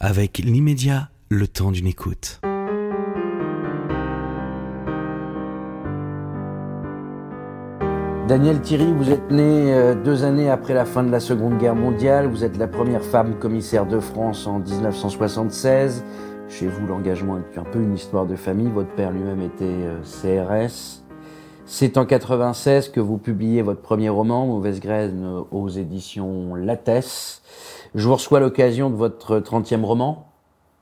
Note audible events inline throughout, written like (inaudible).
Avec l'immédiat, le temps d'une écoute. Daniel Thierry, vous êtes né euh, deux années après la fin de la Seconde Guerre mondiale. Vous êtes la première femme commissaire de France en 1976. Chez vous, l'engagement est un peu une histoire de famille. Votre père lui-même était euh, CRS. C'est en 96 que vous publiez votre premier roman, Mauvaise graine, aux éditions Lattès. Je vous reçois l'occasion de votre 30e roman.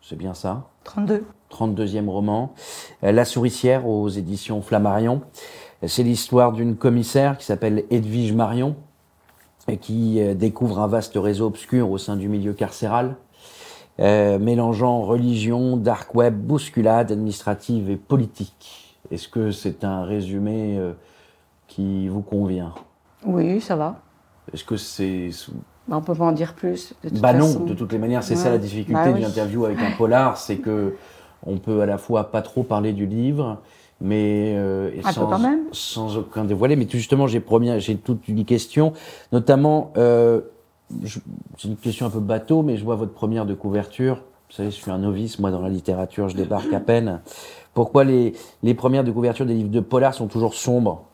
C'est bien ça? 32. 32e roman. La souricière aux éditions Flammarion. C'est l'histoire d'une commissaire qui s'appelle Edwige Marion et qui euh, découvre un vaste réseau obscur au sein du milieu carcéral, euh, mélangeant religion, dark web, bousculade administrative et politique. Est-ce que c'est un résumé euh, qui vous convient? Oui, ça va. Est-ce que c'est... Bah, on peut pas en dire plus. De toute bah non, façon. de toutes les manières, c'est Ouais. ça la difficulté Bah oui. d'une interview avec un polar, c'est que on peut à la fois pas trop parler du livre, mais euh, et peu sans, quand même. sans aucun dévoilé. Mais tout justement, j'ai j'ai toute une question, notamment, euh, c'est une question un peu bateau, mais je vois votre première de couverture. Vous savez, je suis un novice, moi, dans la littérature, je débarque à peine. Pourquoi les, les premières de couverture des livres de polar sont toujours sombres?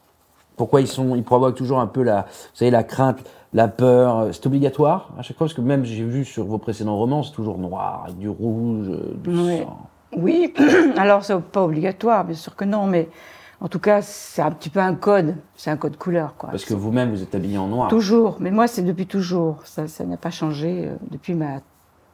Pourquoi ils sont, ils provoquent toujours un peu la, vous savez, la crainte, la peur C'est obligatoire à chaque fois parce que même j'ai vu sur vos précédents romans, c'est toujours noir, avec du rouge, euh, du Oui. sang. Oui, (clears throat) alors c'est pas obligatoire, bien sûr que non, mais en tout cas, c'est un petit peu un code. C'est un code couleur, quoi. Parce que vous-même, vous êtes habillé en noir. Toujours, mais moi, c'est depuis toujours. Ça ça n'a pas changé euh, depuis ma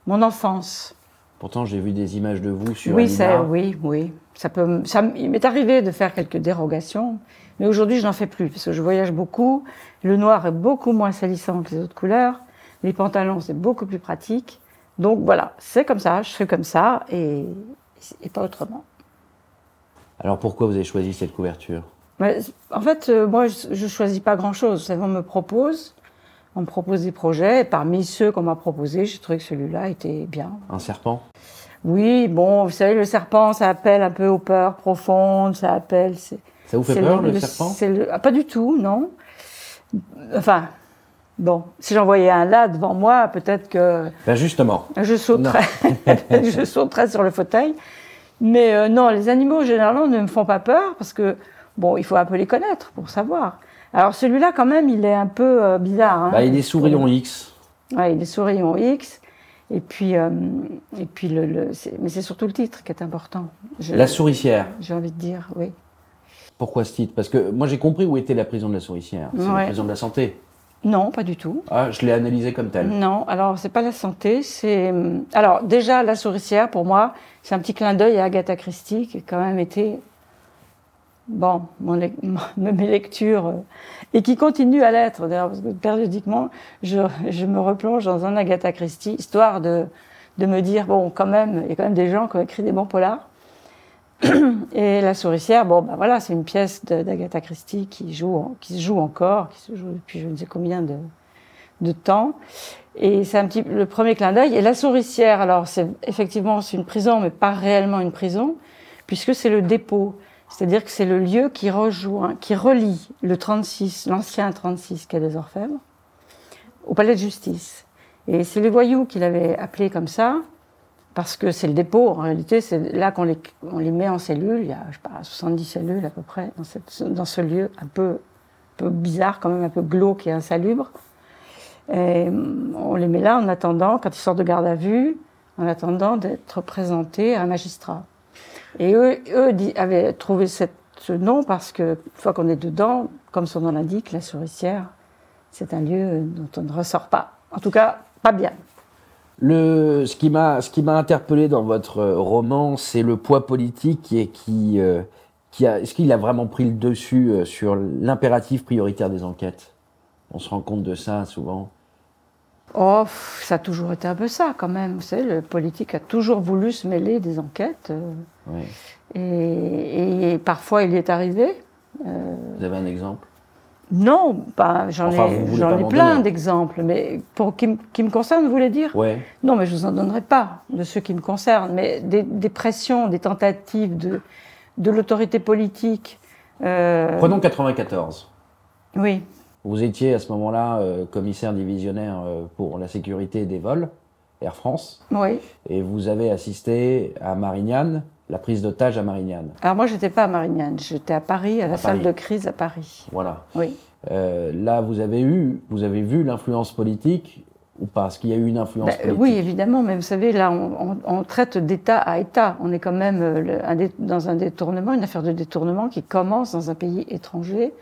mon enfance. Pourtant, j'ai vu des images de vous sur oui, ça, oui, oui. Ça peut, ça, il m'est arrivé de faire quelques dérogations, mais aujourd'hui, je n'en fais plus parce que je voyage beaucoup. Le noir est beaucoup moins salissant que les autres couleurs. Les pantalons, c'est beaucoup plus pratique. Donc voilà, c'est comme ça, je fais comme ça et, et pas autrement. Alors pourquoi vous avez choisi cette couverture? Mais, en fait, euh, moi, je, je choisis pas grand-chose. On me propose, on me propose des projets. Et parmi ceux qu'on m'a proposés, j'ai trouvé que celui-là était bien. Un serpent? Oui, bon, vous savez, le serpent, ça appelle un peu aux peurs profondes, ça appelle. c'est- Ça vous fait c'est peur, le, serpent? le- ah, Pas du tout, non. Enfin, bon, si j'en voyais un là devant moi, peut-être que Ben justement. je sauterais, (laughs) je sauterais sur le fauteuil. Mais euh, non, les animaux, généralement, ne me font pas peur parce que, bon, il faut un peu les connaître pour savoir. Alors celui-là, quand même, il est un peu euh, bizarre. Hein, Bah, il est souriant X. Ouais, il est souriant X. Et puis, euh, et puis le, le- mais c'est surtout le titre qui est important. Je- La souricière. J'ai envie de dire, oui. Pourquoi ce titre? Parce que moi j'ai compris où était la prison de la souricière. C'est la prison de la santé. Non, pas du tout. Ah, je l'ai analysé comme tel. Non, alors c'est pas la santé, c'est alors déjà la souricière pour moi, c'est un petit clin d'œil à Agatha Christie qui a quand même été bon (laughs) mes lectures euh, et qui continue à l'être d'ailleurs parce que périodiquement je, je me replonge dans un Agatha Christie histoire de de me dire bon quand même il y a quand même des gens qui ont écrit des bons polars (clears throat) et la souricière bon ben voilà c'est une pièce d'Agatha Christie qui joue qui se joue encore qui se joue depuis je ne sais combien de de temps. Et c'est un petit le premier clin d'œil. Et la souricière, alors c'est effectivement c'est une prison, mais pas réellement une prison, puisque c'est le dépôt. C'est-à-dire que c'est le lieu qui rejoint, qui relie le 36, l'ancien 36 quai des Orfèvres, au palais de justice. Et c'est les voyous qui l'avaient appelé comme ça, parce que c'est le dépôt. En réalité, c'est là qu'on les, met en cellules. Il y a, je sais pas, 70 cellules à peu près dans, ce lieu un peu, peu bizarre, quand même un peu glauque et insalubre. Et on les met là en attendant, quand ils sortent de garde à vue, en attendant d'être présentés à un magistrat. Et eux, avaient trouvé cette- ce nom parce que, une fois qu'on est dedans, comme son nom l'indique, la souricière, c'est un lieu dont on ne ressort pas. En tout cas, pas bien. Le, ce qui m'a, ce qui m'a interpellé dans votre euh, roman, c'est le poids politique et qui, euh, qui a, est-ce qu'il a vraiment pris le dessus euh, sur l'impératif prioritaire des enquêtes? On se rend compte de ça souvent. Oh, ça a toujours été un peu ça quand même. Vous savez, le politique a toujours voulu se mêler des enquêtes. Euh, Oui. et, et parfois, il y est arrivé. Vous avez un exemple? Non, pas, j'en Enfin, ai, plein d'exemples, mais pour qui, me- qui me concerne, vous voulez dire? Ouais. Non, mais je vous en donnerai pas de ceux qui me concernent, mais des, des pressions, des tentatives de, de l'autorité politique. euh, Prenons 94. Oui, Vous étiez à ce moment-là euh, commissaire divisionnaire euh, pour la sécurité des vols. Air France, Oui. et vous avez assisté à Marignane, la prise d'otage à Marignane. Alors moi, j'étais pas à Marignane, j'étais à Paris, à la salle de crise à Paris. Voilà. Oui. Euh, là, vous avez eu, vous avez vu l'influence politique ou pas? Est-ce qu'il y a eu une influence Ben, politique? oui, évidemment, mais vous savez, là, on, on- on traite d'État à État. On est quand même euh, le- un dé- dans un détournement, une affaire de détournement qui commence dans un pays étranger.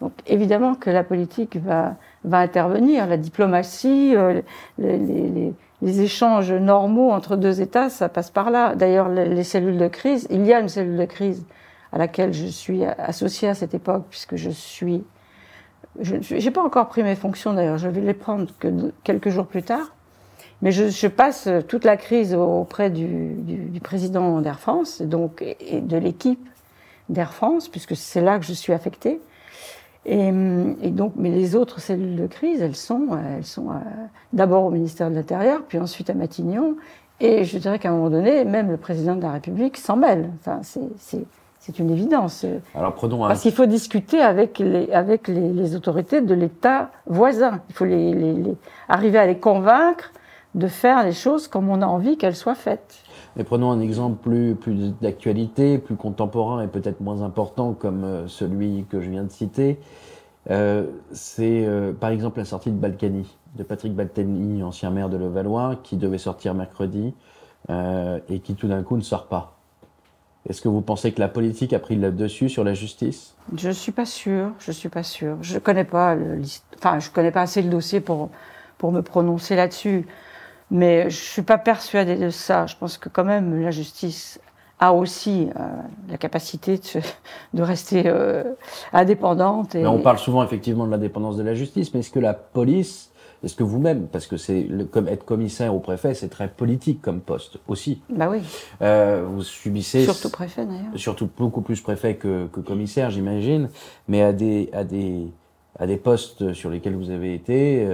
Donc, évidemment que la politique va, va intervenir, la diplomatie, euh, les, les- les- les échanges normaux entre deux États, ça passe par là. D'ailleurs, les, les cellules de crise, il y a une cellule de crise à laquelle je suis associée à cette époque, puisque je suis je n'ai pas encore pris mes fonctions d'ailleurs, je vais les prendre quelques jours plus tard. Mais je, passe toute la crise auprès du, du, président d'Air France donc, et de l'équipe d'Air France, puisque c'est là que je suis affectée. Et, hum, et donc, mais les autres cellules de crise, elles sont, euh, elles sont euh, d'abord au ministère de l'Intérieur, puis ensuite à Matignon. Et je dirais qu'à un moment donné, même le président de la République s'en mêle. Enfin, c'est- c'est c'est une évidence. Alors prenons un. Parce qu'il faut discuter avec les, avec les, les autorités de l'État voisin. Il faut les, les- les- arriver à les convaincre de faire les choses comme on a envie qu'elles soient faites. Mais prenons un exemple plus, plus d'actualité, plus contemporain et peut-être moins important comme euh, celui que je viens de citer. Euh, c'est euh, par exemple la sortie de Balkany, de Patrick Balkany, ancien maire de Levallois, qui devait sortir mercredi et qui tout d'un coup ne sort pas. Est-ce que vous pensez que la politique a pris le dessus sur la justice? Je suis pas sûre, je suis pas sûre. Je connais enfin, connais pas assez le dossier pour, pour me prononcer là-dessus. Mais je suis pas persuadée de ça. Je pense que quand même la justice a aussi euh, la capacité de, se- de rester euh, indépendante. Et, Mais on parle souvent effectivement de l'indépendance de la justice, mais est-ce que la police, est-ce que vous-même, parce que c'est comme être commissaire au préfet, c'est très politique comme poste aussi. Bah oui, Euh, vous subissez surtout préfet d'ailleurs. surtout beaucoup plus préfet que, que commissaire, j'imagine, mais à des à des à des postes sur lesquels vous avez été.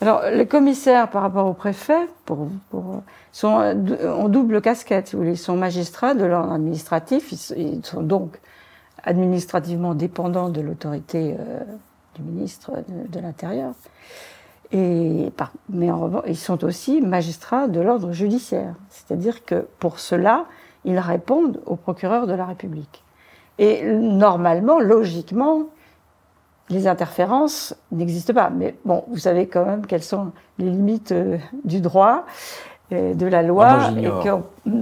Euh, Alors, les commissaires, par rapport au préfet, pour, pour, sont euh, dou- ont double casquette. si. Ils sont magistrats de l'ordre administratif. Ils, sont donc administrativement dépendants de l'autorité euh, du ministre de, l'Intérieur. Et mais en revanche, ils sont aussi magistrats de l'ordre judiciaire. C'est-à-dire que pour cela, ils répondent au procureur de la République. Et normalement, logiquement, les interférences n'existent pas. Mais bon, vous savez quand même quelles sont les limites euh, du droit, euh, de la loi. Ah, et (laughs)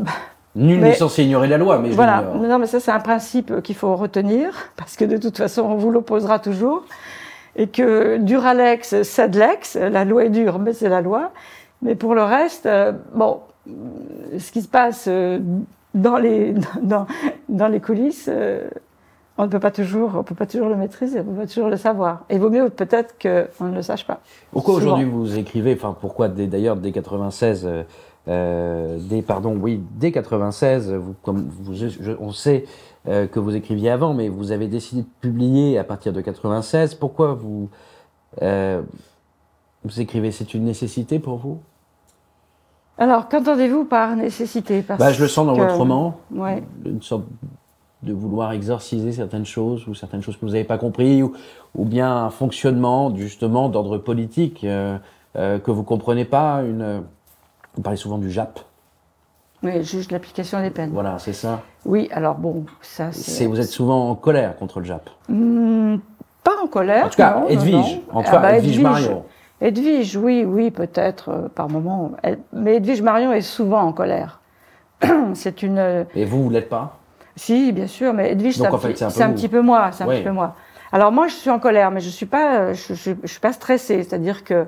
Nul n'est censé ignorer la loi, mais voilà. Non, mais ça, c'est un principe qu'il faut retenir, (laughs) parce que de toute façon, on vous l'opposera toujours. Et que Duralex, Sedlex, la loi est dure, mais c'est la loi. Mais pour le reste, euh, bon, ce qui se passe euh, dans les, (laughs) dans, dans les coulisses, on ne peut pas toujours, on peut pas toujours le maîtriser, on ne peut pas toujours le savoir. Et il vaut mieux peut-être qu'on ne le sache pas. Pourquoi aujourd'hui vous écrivez, enfin pourquoi d'ailleurs dès 96, euh, euh, dès pardon, oui, dès 96, vous, comme vous, je- on sait euh, que vous écriviez avant, mais vous avez décidé de publier à partir de 96. Pourquoi vous euh, vous écrivez? C'est une nécessité pour vous? Alors, qu'entendez-vous par nécessité? Parce Bah, je le sens dans que- votre roman, Ouais. une sorte de vouloir exorciser certaines choses ou certaines choses que vous n'avez pas compris ou, ou bien un fonctionnement justement d'ordre politique euh, euh, que vous comprenez pas. Une, vous parlez souvent du JAP. Oui, juge de l'application des peines. Voilà, c'est ça. Oui, alors bon, ça C'est vous êtes souvent en colère contre le JAP. Hmm, pas en colère. En tout cas, non, Edwige. non. En tout Ah cas, bah, Edwige Marion. Edwige, oui, oui, peut-être euh, par moment. Elle- mais Edwige Marion est souvent en colère. (clears throat) c'est une. Et vous, vous l'êtes pas? Si, bien sûr, mais Edwige, c'est un, petit- un peu c'est un vous. petit peu moi. C'est un Oui. petit peu moi. Alors moi, je suis en colère, mais je suis pas, euh, je, je, je suis pas stressée. C'est-à-dire que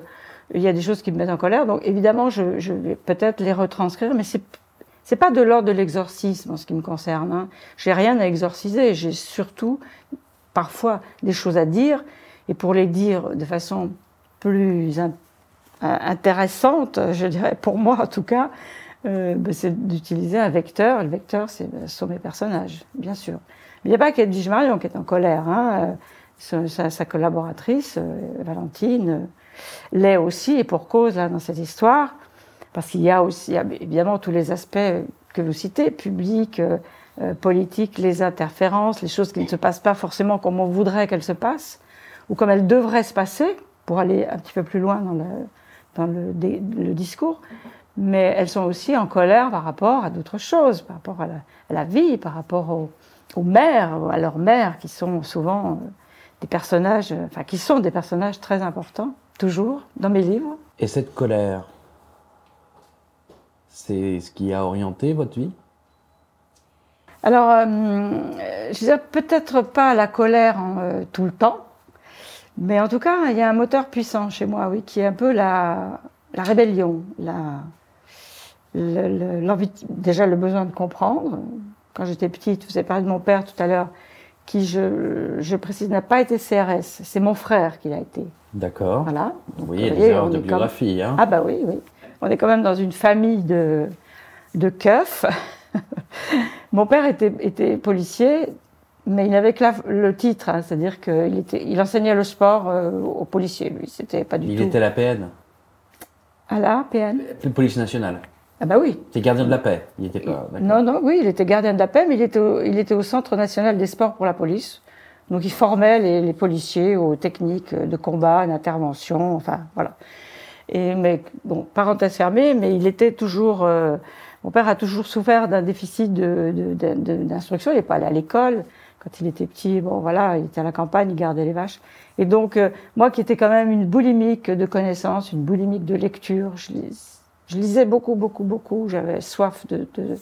il y a des choses qui me mettent en colère. Donc évidemment, je, je vais peut-être les retranscrire, mais c'est c'est pas de l'ordre de l'exorcisme en ce qui me concerne. Hein. J'ai rien à exorciser. J'ai surtout parfois des choses à dire, et pour les dire de façon plus in- euh, intéressante, je dirais pour moi en tout cas, ben, c'est d'utiliser un vecteur. Le vecteur, c'est ben, sont mes personnages, bien sûr. Mais il n'y a pas qu'Edwige Marion qui est en colère. Hein. Euh, Sa, collaboratrice, euh, Valentine, l'est aussi, et pour cause là, dans cette histoire, parce qu'il y a aussi il y a évidemment tous les aspects que vous citez, publics, euh, politiques, les interférences, les choses qui ne se passent pas forcément comme on voudrait qu'elles se passent, ou comme elles devraient se passer, pour aller un petit peu plus loin dans le, dans le, le discours. Mais elles sont aussi en colère par rapport à d'autres choses, par rapport à la, à la vie, par rapport aux, aux mères, à leurs mères, qui sont souvent euh, des personnages, euh, enfin qui sont des personnages très importants, toujours, dans mes livres. Et cette colère, c'est ce qui a orienté votre vie? Alors, euh, je dirais peut-être pas la colère en, euh, tout le temps, mais en tout cas, il y a un moteur puissant chez moi, oui, qui est un peu la, la rébellion, la, le- le- l'envie, déjà le besoin de comprendre. Quand j'étais petite, vous avez parlé de mon père tout à l'heure, qui, je, je précise, n'a pas été CRS, c'est mon frère qui l'a été. D'accord. Voilà. Voyez, Vous les erreurs de comme- biographie. Hein. Ah bah oui, oui. On est quand même dans une famille de, de keufs. (laughs) Mon père était, était policier, mais il n'avait que la- le titre, hein, c'est-à-dire qu'il était, il enseignait le sport euh, aux policiers, lui. C'était pas du Il tout. était à la PN, À la PN police nationale. Ah bah oui. C'était gardien de la paix. Il était pas. Non, non, oui, il était gardien de la paix, mais il était au, il était au Centre national des sports pour la police. Donc il formait les, les policiers aux techniques de combat, d'intervention, enfin voilà. Et mais bon, parenthèse fermée, mais il était toujours. euh, mon père a toujours souffert d'un déficit de- de- de- de- d'instruction. il n'est pas allé à l'école. Quand il était petit, bon voilà, il était à la campagne, il gardait les vaches. Et donc euh, moi, qui étais quand même une boulimique de connaissances, une boulimique de lecture, je, je lisais beaucoup, beaucoup, beaucoup. J'avais soif de, de,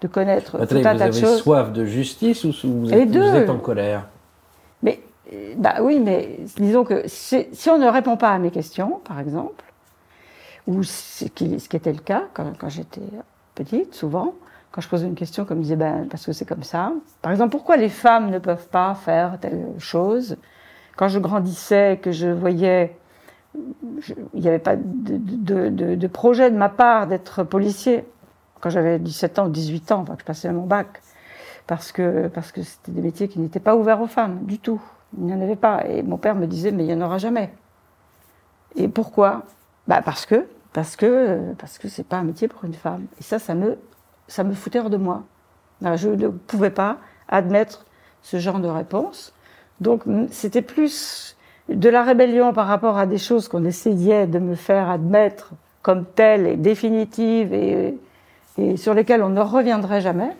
de connaître Attendez, tout un vous tas de avez choses. soif de justice ou ou vous êtes, deux. vous êtes en colère? Mais bah oui, mais disons que si, si on ne répond pas à mes questions, par exemple, ou ce qui, ce qui était le cas quand, quand j'étais petite, souvent, quand je posais une question, comme je disais, ben, parce que c'est comme ça. Par exemple, pourquoi les femmes ne peuvent pas faire telle chose? Quand je grandissais, que je voyais, il n'y avait pas de, projet de ma part d'être policier. Quand j'avais 17 ans ou 18 ans, enfin, que je passais mon bac, parce que parce que c'était des métiers qui n'étaient pas ouverts aux femmes du tout. Il n'y en avait pas. Et mon père me disait mais il n'y en aura jamais. Et pourquoi? Bah parce que parce que parce que c'est pas un métier pour une femme. Et ça ça me ça me foutait hors de moi. Alors, je ne pouvais pas admettre ce genre de réponse. Donc c'était plus de la rébellion par rapport à des choses qu'on essayait de me faire admettre comme telles et définitives et, et sur lesquelles on ne reviendrait jamais.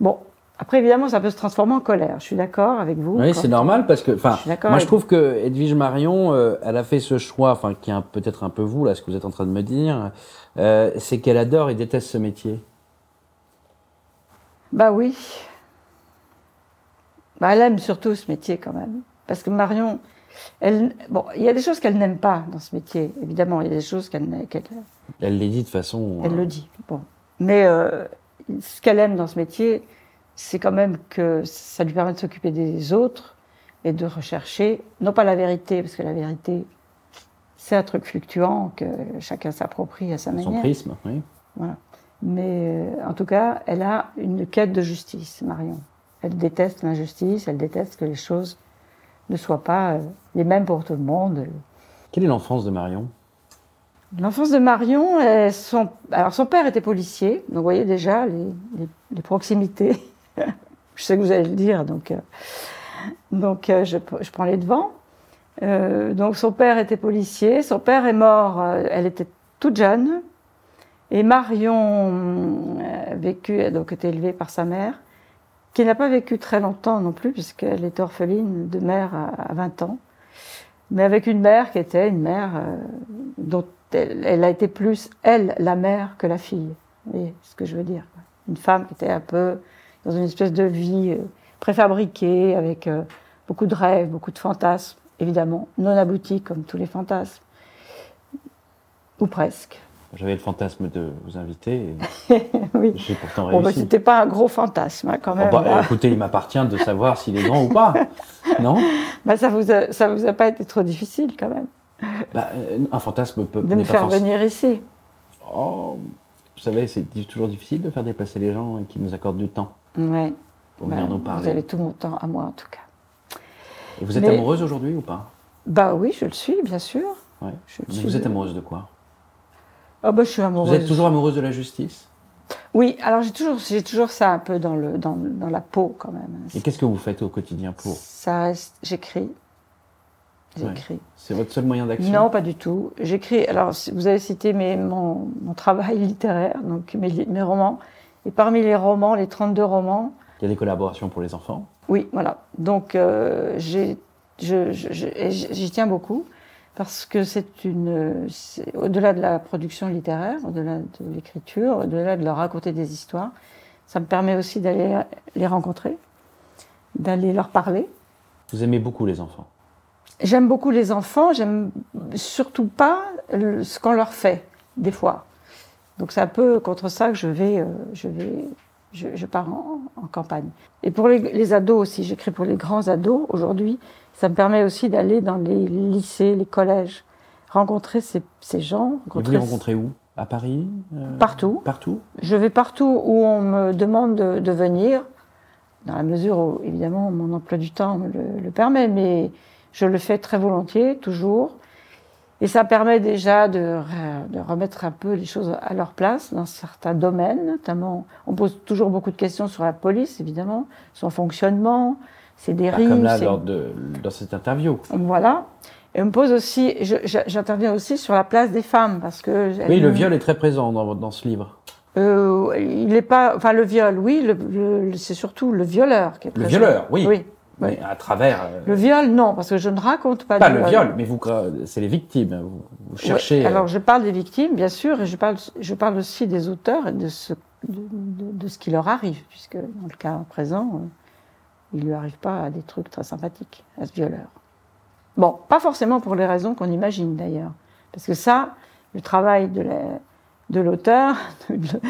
Bon, après évidemment ça peut se transformer en colère. Je suis d'accord avec vous. Oui, c'est normal parce que, enfin, moi je trouve que Edwige Marion, euh, elle a fait ce choix, enfin, qui est peut-être un peu vous là, ce que vous êtes en train de me dire, euh, c'est qu'elle adore et déteste ce métier. Bah oui. Bah, elle aime surtout ce métier quand même. Parce que Marion, elle, bon, il y a des choses qu'elle n'aime pas dans ce métier, évidemment. Il y a des choses qu'elle, qu'elle, Elle les dit de façon. elle euh, le dit. Bon. Mais euh, ce qu'elle aime dans ce métier, c'est quand même que ça lui permet de s'occuper des autres et de rechercher, non pas la vérité, parce que la vérité, c'est un truc fluctuant que chacun s'approprie à sa Son manière. prisme, oui. Voilà. Mais euh, en tout cas, elle a une quête de justice, Marion. Elle déteste l'injustice, elle déteste que les choses ne soient pas euh, les mêmes pour tout le monde. Quelle est l'enfance de Marion? L'enfance de Marion, euh, son, alors son père était policier, donc vous voyez déjà les, les- les proximités. (laughs) je sais que vous allez le dire, donc, euh, donc euh, je, je prends les devants. Euh, donc son père était policier, son père est mort, elle était toute jeune, et Marion a vécu, donc était élevée par sa mère, qui n'a pas vécu très longtemps non plus, puisqu'elle était orpheline de mère à, à 20 ans, mais avec une mère qui était une mère euh, dont elle, a été plus, elle, la mère que la fille. Vous voyez ce que je veux dire. Une femme qui était un peu dans une espèce de vie euh, préfabriquée, avec euh, beaucoup de rêves, beaucoup de fantasmes, évidemment, non aboutis comme tous les fantasmes, ou presque. J'avais le fantasme de vous inviter et (laughs) oui. j'ai pourtant Bon, bah, réussi. c'était pas un gros fantasme, hein, quand Oh, même. bah, là. écoutez, il m'appartient de savoir s'il est grand ou pas. (laughs) Non? Bah, ça vous a, ça vous a pas été trop difficile, quand même, Bah, euh, Un fantasme peut. de me pas faire forcément- venir ici. Oh, vous savez, c'est toujours difficile de faire déplacer les gens qui nous accordent du temps Ouais. pour Bah, venir nous vous parler. avez tout mon temps à moi, en tout cas. Et vous êtes Mais- amoureuse aujourd'hui ou pas? Bah oui, je le suis, bien sûr. Ouais. Je le Mais suis. vous êtes amoureuse de quoi? Ah bah, je suis amoureuse. Vous êtes toujours amoureuse de la justice? Oui, alors j'ai toujours, j'ai toujours ça un peu dans, le, dans, dans la peau quand même. Et qu'est-ce que vous faites au quotidien pour? Ça reste, j'écris. J'écris. Ouais. C'est votre seul moyen d'action? Non, pas du tout. J'écris. Alors, vous avez cité mes, mon, mon travail (laughs) littéraire, donc mes, mes romans. Et parmi les romans, les 32 romans, Il y a des collaborations pour les enfants? oui, voilà. Donc, euh, j'y tiens beaucoup parce que c'est une. Au-delà de la production littéraire, au-delà de l'écriture, au-delà de leur raconter des histoires, ça me permet aussi d'aller les rencontrer, d'aller leur parler. Vous aimez beaucoup les enfants? J'aime beaucoup les enfants, j'aime surtout pas le- ce qu'on leur fait, des fois. Donc c'est un peu contre ça que je vais, euh, je vais, je, je pars en, en campagne. Et pour les, les ados aussi, j'écris pour les grands ados aujourd'hui. Ça me permet aussi d'aller dans les lycées, les collèges, rencontrer ces, ces gens. Vous les rencontrez où? À Paris Euh, Partout. Partout? Je vais partout où on me demande de, de venir, dans la mesure où, évidemment, mon emploi du temps me le, le permet, mais je le fais très volontiers, toujours. Et ça permet déjà de, de remettre un peu les choses à leur place dans certains domaines, notamment, on pose toujours beaucoup de questions sur la police, évidemment, son fonctionnement, ses Ah, dérives. Comme là, ses- lors de, dans cette interview. Voilà. Et on me pose aussi, j'interviens aussi sur la place des femmes, parce que... Oui, le viol est très présent dans, dans ce livre. Euh, il est pas, enfin le viol, oui, le, le- c'est surtout le violeur qui est Le présent. violeur, oui. Oui. Mais à travers. euh, Le viol, non, parce que je ne raconte pas, pas le viol, mais vous, c'est les victimes. Vous, vous cherchez. Euh, Alors je parle des victimes, bien sûr, et je parle, je parle aussi des auteurs et de ce, de, de- de ce qui leur arrive, puisque dans le cas présent, il lui arrive pas des trucs très sympathiques à ce violeur. Bon, pas forcément pour les raisons qu'on imagine d'ailleurs, parce que ça, le travail de la- de l'auteur, (laughs) de,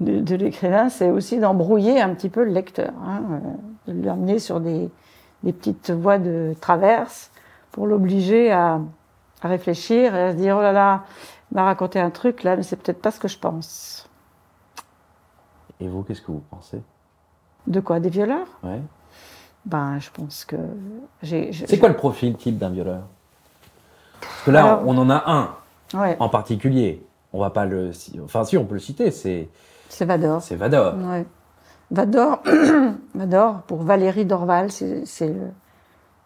de- de l'écrivain, c'est aussi d'embrouiller un petit peu le lecteur, hein, euh, de l'amener sur des, des petites voies de traverse pour l'obliger à, à réfléchir et à se dire oh là là, il m'a raconté un truc là, mais c'est peut-être pas ce que je pense. Et vous, qu'est-ce que vous pensez? De quoi? Des violeurs? Ouais. Ben, je pense que j'ai. C'est quoi le profil type d'un violeur Parce que là, Alors- on en a un Ouais, en particulier. On va pas le. Enfin, si, on peut le citer. C'est c'est Vador. c'est Vador. Ouais. Vador, (clears throat) Vador, pour Valérie Dorval, c'est c'est le-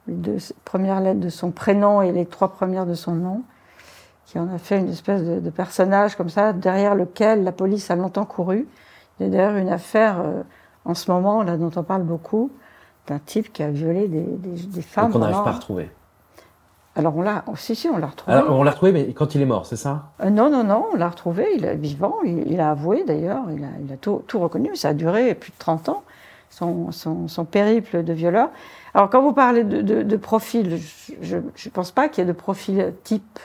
les deux premières lettres de son prénom et les trois premières de son nom, qui en a fait une espèce de, de personnage comme ça, derrière lequel la police a longtemps couru. Il y a d'ailleurs une affaire euh, en ce moment, là, dont on parle beaucoup, d'un type qui a violé des, des, des femmes. Donc on n'arrive pas à retrouver. Alors on l'a, oh, si, si, on l'a retrouvé. Alors, on l'a retrouvé, mais quand il est mort, c'est ça? Euh, non, non, non, on l'a retrouvé, il est vivant, il, il a avoué d'ailleurs, il a, il a tout, tout reconnu, ça a duré plus de 30 ans, son, son, son périple de violeur. Alors quand vous parlez de, de, de profil, je ne pense pas qu'il y ait de profil type,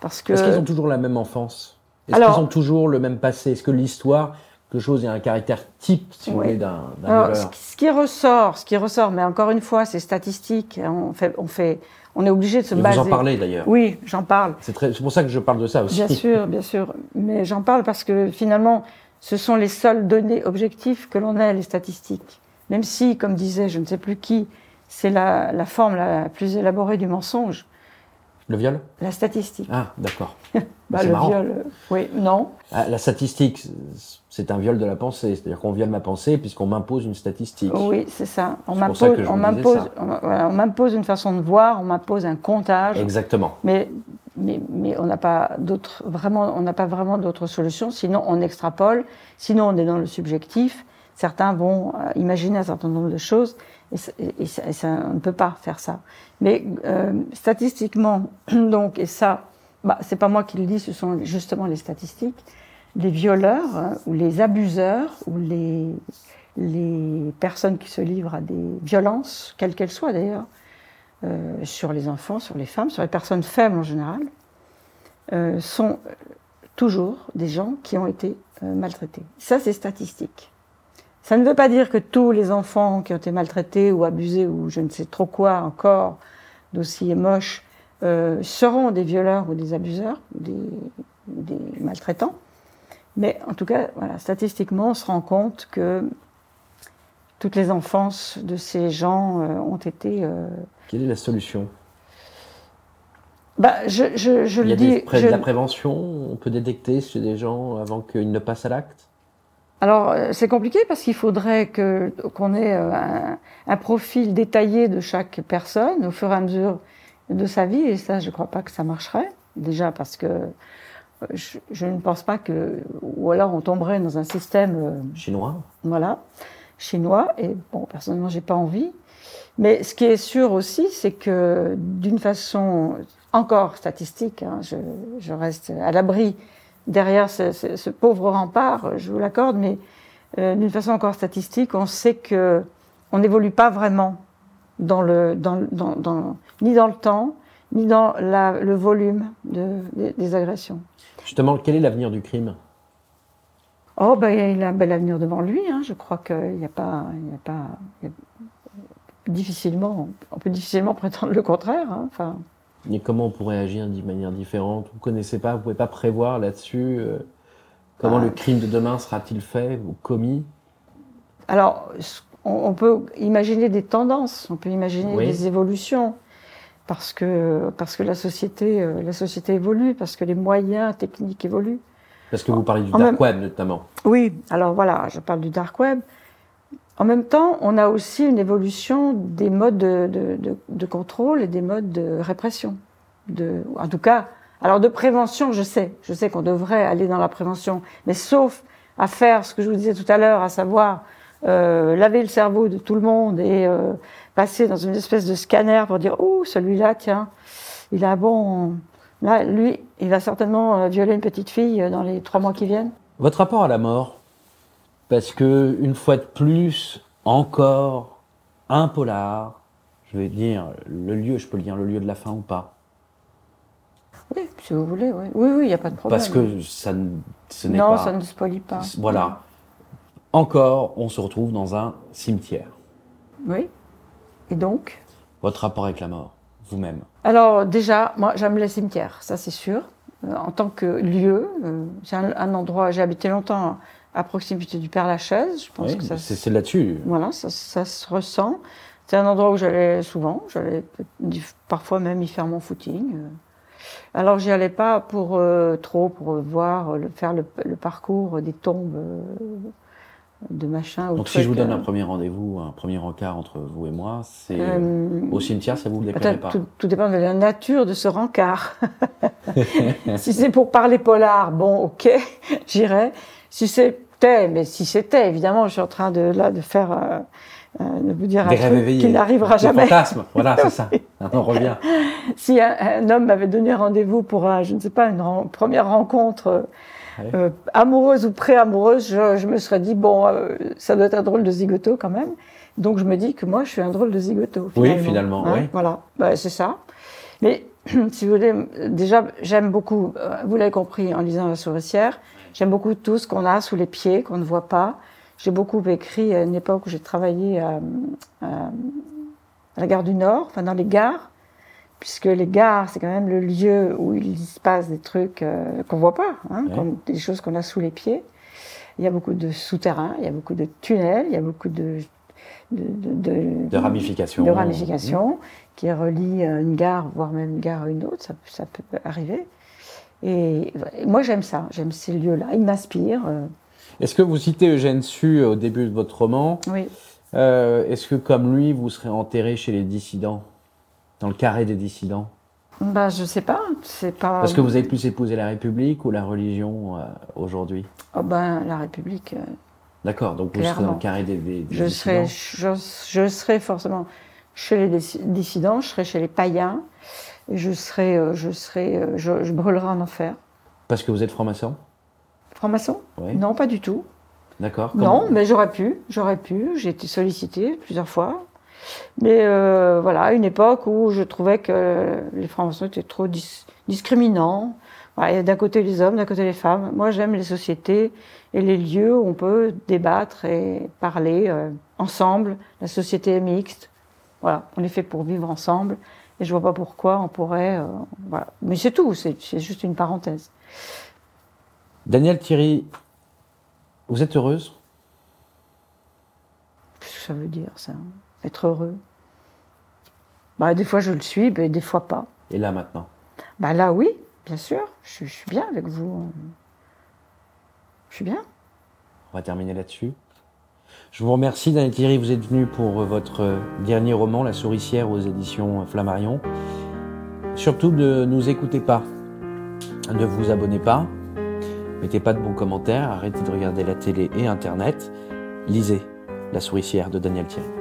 parce que... Est-ce qu'ils ont toujours la même enfance? Est-ce qu'ils ont toujours le même passé? Est-ce que l'histoire, quelque chose, a un caractère type, si vous Ouais. voulez, d'un ce, qui- ressort, ce qui ressort, mais encore une fois, c'est statistique, hein, on, fait, on, fait, on est obligé de se baser... Vous en parlez d'ailleurs. Oui, j'en parle. C'est pour ça que je parle de ça aussi. Bien sûr, bien sûr. Mais j'en parle parce que finalement, ce sont les seules données objectives que l'on a, les statistiques. Même si, comme disait je ne sais plus qui, c'est la, la forme la plus élaborée du mensonge, Le viol? La statistique. Ah, d'accord. (laughs) Bah, le marrant. viol, euh, oui, non. Ah, la statistique, c'est un viol de la pensée. C'est-à-dire qu'on viole ma pensée puisqu'on m'impose une statistique. Oui, c'est ça. On m'impose, on m'impose, on, m'impose une façon de voir, on m'impose un comptage. Exactement. Mais, mais, mais on n'a pas d'autre, vraiment, on n'a pas vraiment d'autre solution. Sinon, on extrapole. Sinon, on est dans le subjectif. Certains vont euh, imaginer un certain nombre de choses et, ça- et ça, et ça- on ne peut pas faire ça. Mais euh, statistiquement, (clears throat) donc, et ça, bah, c'est pas moi qui le dis, ce sont justement les statistiques. Les violeurs hein, ou les abuseurs ou les, personnes qui se livrent à des violences, quelles qu'elles soient d'ailleurs, euh, sur les enfants, sur les femmes, sur les personnes faibles en général, euh, sont toujours des gens qui ont été euh, maltraités. Ça, c'est statistique. Ça ne veut pas dire que tous les enfants qui ont été maltraités ou abusés ou je ne sais trop quoi encore d'aussi moche euh, seront des violeurs ou des abuseurs, des, maltraitants. Mais en tout cas, voilà, statistiquement, on se rend compte que toutes les enfances de ces gens euh, ont été euh, Quelle est la solution? Bah, je, je, je Il y le a dis. des, je- de la prévention, on peut détecter chez des gens avant qu'ils ne passent à l'acte? Alors, euh, c'est compliqué parce qu'il faudrait que qu'on ait un, un profil détaillé de chaque personne au fur et à mesure de sa vie, et ça, je ne crois pas que ça marcherait. Déjà parce que euh, je, je ne pense pas que. Ou alors on tomberait dans un système. euh, Chinois voilà, chinois. Et bon, personnellement, j'ai pas envie. Mais ce qui est sûr aussi, c'est que d'une façon encore statistique, hein, je, je reste à l'abri derrière ce, ce- ce pauvre rempart, je vous l'accorde, mais euh, d'une façon encore statistique, on sait que on n'évolue pas vraiment dans le, dans, dans, dans- ni dans le temps, ni dans la- le volume de- des- des agressions. Justement, quel est l'avenir du crime? Oh, ben, il a un bel avenir devant lui. Hein. Je crois qu'il n'y a pas. Il y a pas il y a- difficilement, on peut difficilement (laughs) prétendre le contraire. hein. Enfin, Et comment on pourrait agir d'une manière différente? Vous ne connaissez pas, vous ne pouvez pas prévoir là-dessus euh, comment Ah. le crime de demain sera-t-il fait ou commis? Alors, ce- on, peut imaginer des tendances, on peut imaginer Oui. des évolutions, parce que, parce que la, société, euh, la société évolue, parce que les moyens techniques évoluent. Parce que vous parlez du En dark même- web notamment. Oui, alors voilà, je parle du dark web. En même temps, on a aussi une évolution des modes de, de- de- de contrôle et des modes de répression. De, en tout cas, alors de prévention, je sais, je sais qu'on devrait aller dans la prévention, mais sauf à faire ce que je vous disais tout à l'heure, à savoir euh, laver le cerveau de tout le monde et euh, passer dans une espèce de scanner pour dire oh celui-là tiens il a bon là lui il va certainement euh, violer une petite fille dans les trois mois qui viennent. Votre rapport à la mort? Parce que, une fois de plus, encore un polar, je vais dire le lieu, je peux le dire le lieu de la fin ou pas? Oui, si vous voulez, oui. Oui, oui, il n'y a pas de problème. Parce que ça ne, ce n'est non, pas. ça ne spoilie pas. Voilà. Encore, on se retrouve dans un cimetière. Oui. Et donc? Votre rapport avec la mort, vous-même? Alors, déjà, moi, j'aime les cimetières, ça c'est sûr. Euh, en tant que lieu, euh, c'est un, un endroit, j'ai habité longtemps à proximité du Père Lachaise. Je pense Oui, que ça, c'est là-dessus. Voilà, ça, ça se ressent. C'est un endroit où j'allais souvent. J'allais parfois même y faire mon footing. euh. Alors, j'y allais pas pour euh, trop, pour voir, euh, le, faire le, le parcours des tombes euh, de machin. Donc, si je vous donne euh. un premier rendez-vous, un premier encart entre vous et moi, c'est Euh, au cimetière, ça vous déplairait Attends, pas tout, tout dépend de la nature de ce rencard. (laughs) si c'est pour parler polar, bon, ok, (laughs) j'irai. Si c'était, mais si c'était, évidemment, je suis en train de là de faire, euh, euh, de vous dire un Des rêves truc qui n'arrivera jamais. fantasmes. Voilà, c'est ça. (laughs) On revient. Si un, un homme m'avait donné rendez-vous pour, un, je ne sais pas, une ren- première rencontre euh, euh, amoureuse ou pré-amoureuse, je, je me serais dit bon, euh, ça doit être un drôle de zigoto quand même. Donc je me dis que moi, je suis un drôle de zigoto. Oui, finalement, Hein, oui. Voilà, Bah, c'est ça. Mais (clears throat) si vous voulez, déjà, j'aime beaucoup. euh, Vous l'avez compris en lisant La Souricière. J'aime beaucoup tout ce qu'on a sous les pieds, qu'on ne voit pas. J'ai beaucoup écrit à une époque où j'ai travaillé à, à- à la gare du Nord, enfin dans les gares, puisque les gares, c'est quand même le lieu où il se passe des trucs euh, qu'on voit pas, hein, Ouais. comme des choses qu'on a sous les pieds. Il y a beaucoup de souterrains, il y a beaucoup de tunnels, il y a beaucoup de de, de, de- De ramifications. de ramifications qui relient euh, une gare, voire même une gare à une autre, ça, peut- ça peut arriver. Et, moi, j'aime ça, j'aime ces lieux-là, ils m'inspirent. euh, Est-ce que vous citez Eugène Sue au début de votre roman? Oui. Euh, Est-ce que, comme lui, vous serez enterré chez les dissidents? Dans le carré des dissidents Bah, je sais pas, c'est pas. Parce que vous avez plus épousé la République ou la religion euh, aujourd'hui Oh ben, la République. euh, D'accord, donc vous serez dans le carré des, des, des Je serai, dissidents je, je serai forcément chez les dis- dissidents, je serai chez les païens, et je serai, euh, je serai, je, je brûlerai en enfer. Parce que vous êtes franc-maçon? Franc-maçon? Oui. Non, pas du tout. D'accord. Non, mais j'aurais pu, j'aurais pu. J'ai été sollicitée plusieurs fois. Mais euh, voilà, une époque où je trouvais que les francs-maçons étaient trop dis- discriminants. Voilà, d'un côté les hommes, d'un côté les femmes. Moi, j'aime les sociétés et les lieux où on peut débattre et parler euh, ensemble. La société est mixte. Voilà, on est fait pour vivre ensemble. Et je vois pas pourquoi on pourrait. euh, voilà. Mais c'est tout, c'est c'est juste une parenthèse. Daniel Thierry, vous êtes heureuse? Qu'est-ce que ça veut dire, ça? Être heureux bah, Des fois, je le suis, mais des fois pas. Et là maintenant? Bah, là, oui, bien sûr. Je, je suis bien avec vous. Je suis bien. On va terminer là-dessus. Je vous remercie, Daniel Thierry. Vous êtes venu pour euh, votre euh, dernier roman, La souricière, aux éditions euh, Flammarion. Surtout ne nous écoutez pas, ne vous abonnez pas, mettez pas de bons commentaires, arrêtez de regarder la télé et Internet, lisez La souricière de Daniel Thierry.